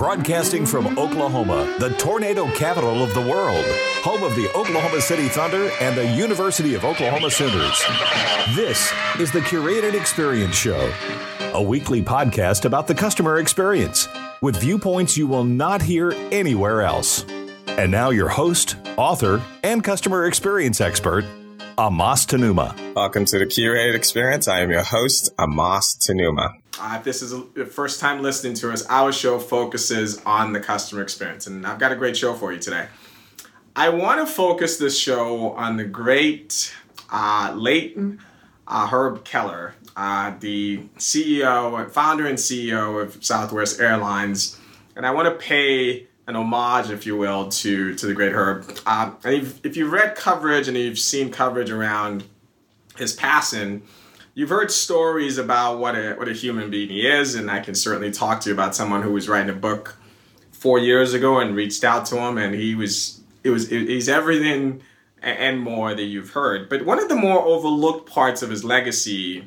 Broadcasting from Oklahoma, the tornado capital of the world, home of the Oklahoma City Thunder and the University of Oklahoma Sooners. This is the Curated Experience Show, a weekly podcast about the customer experience with viewpoints you will not hear anywhere else. And now, your host, author, and customer experience expert, Amas Tenumah. Welcome to the Curated Experience. I am your host, Amas Tenumah. Uh, if this is the first time listening to us, our show focuses on the customer experience, and I've got a great show for you today. I want to focus this show on the great uh, Leighton uh, Herb Kelleher, uh, the CEO, founder, and CEO of Southwest Airlines, and I want to pay an homage, if you will, to to the great Herb. Uh, and if, if you've read coverage and you've seen coverage around his passing, you've heard stories about what a what a human being is, and I can certainly talk to you about someone who was writing a book four years ago and reached out to him, and he was it was it, he's everything and more that you've heard. But one of the more overlooked parts of his legacy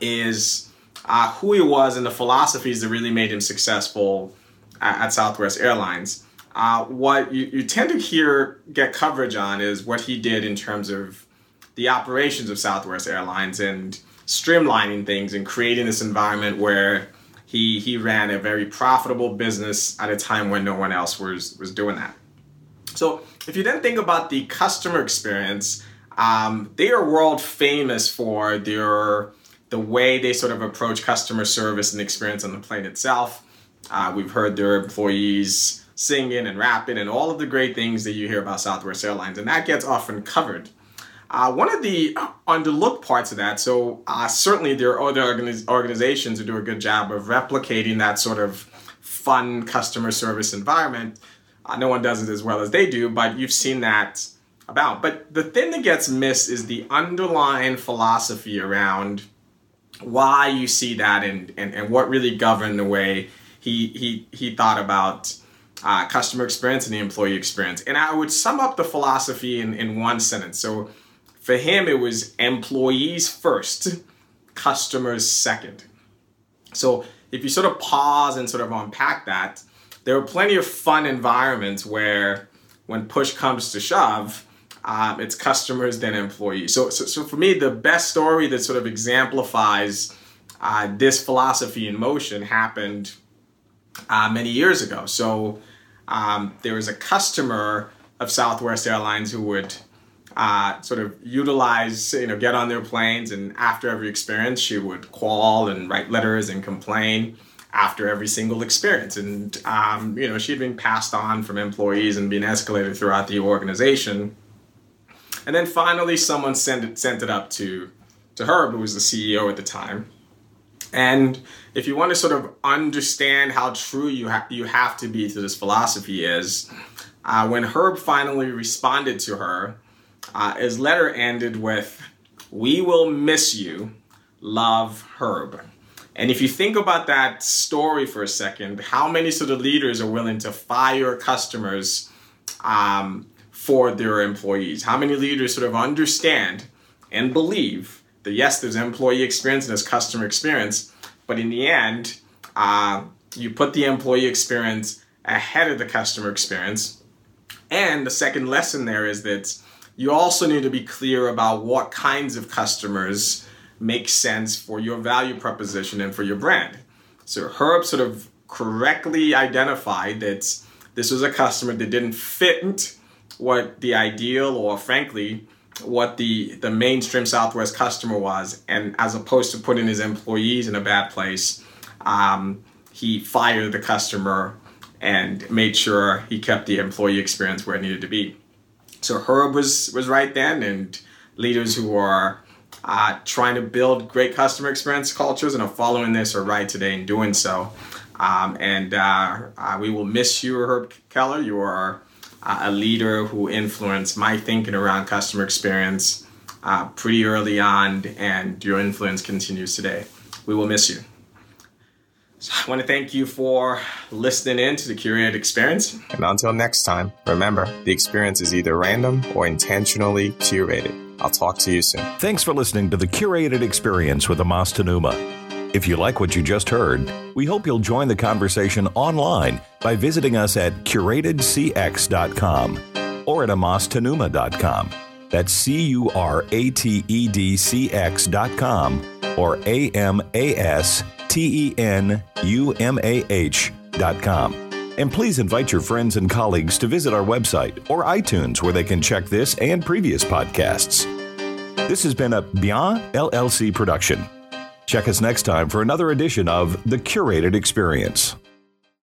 is uh, who he was and the philosophies that really made him successful at, at Southwest Airlines. Uh, what you, you tend to hear get coverage on is what he did in terms of the operations of Southwest Airlines and streamlining things and creating this environment where he he ran a very profitable business at a time when no one else was was doing that. So if you then think about the customer experience, um, they are world famous for their the way they sort of approach customer service and experience on the plane itself. Uh, we've heard their employees singing and rapping and all of the great things that you hear about Southwest Airlines, and that gets often covered. Uh, one of the underlooked parts of that, so uh, certainly there are other organiz- organizations who do a good job of replicating that sort of fun customer service environment. Uh, no one does it as well as they do, but you've seen that about. But the thing that gets missed is the underlying philosophy around why you see that and, and, and what really governed the way he, he, he thought about uh, customer experience and the employee experience. And I would sum up the philosophy in, in one sentence. So for him, it was employees first, customers second. So if you sort of pause and sort of unpack that, there are plenty of fun environments where when push comes to shove, um, it's customers then employees. So, so, so for me, the best story that sort of exemplifies uh, this philosophy in motion happened uh, many years ago. So um, there was a customer of Southwest Airlines who would uh, sort of utilize, you know, get on their planes, and after every experience, she would call and write letters and complain after every single experience. And, um, you know, she'd been passed on from employees and being escalated throughout the organization. And then finally, someone sent it, sent it up to, to Herb, who was the CEO at the time. And if you want to sort of understand how true you, ha- you have to be to this philosophy is, uh, when Herb finally responded to her, uh, his letter ended with, We will miss you, love Herb. And if you think about that story for a second, how many sort of leaders are willing to fire customers um, for their employees? How many leaders sort of understand and believe that yes, there's employee experience and there's customer experience, but in the end, uh, you put the employee experience ahead of the customer experience. And the second lesson there is that you also need to be clear about what kinds of customers make sense for your value proposition and for your brand. So Herb sort of correctly identified that this was a customer that didn't fit what the ideal or frankly what the the mainstream Southwest customer was, and as opposed to putting his employees in a bad place, um, he fired the customer and made sure he kept the employee experience where it needed to be. So Herb was was right then, and leaders who are uh, trying to build great customer experience cultures and are following this are right today in doing so. Um, and uh, uh, we will miss you, Herb Kelleher. You are uh, a leader who influenced my thinking around customer experience uh, pretty early on, and your influence continues today. We will miss you. So I want to thank you for listening in to the Curated Experience. And until next time, remember the experience is either random or intentionally curated. I'll talk to you soon. Thanks for listening to the Curated Experience with Amas Tenumah. If you like what you just heard, we hope you'll join the conversation online by visiting us at curatedcx.com or at amastenumah.com. That's C U R A T E D C X.com or A M A S T E N U M A H.com. And please invite your friends and colleagues to visit our website or iTunes where they can check this and previous podcasts. This has been a Bien LLC production. Check us next time for another edition of The Curated Experience.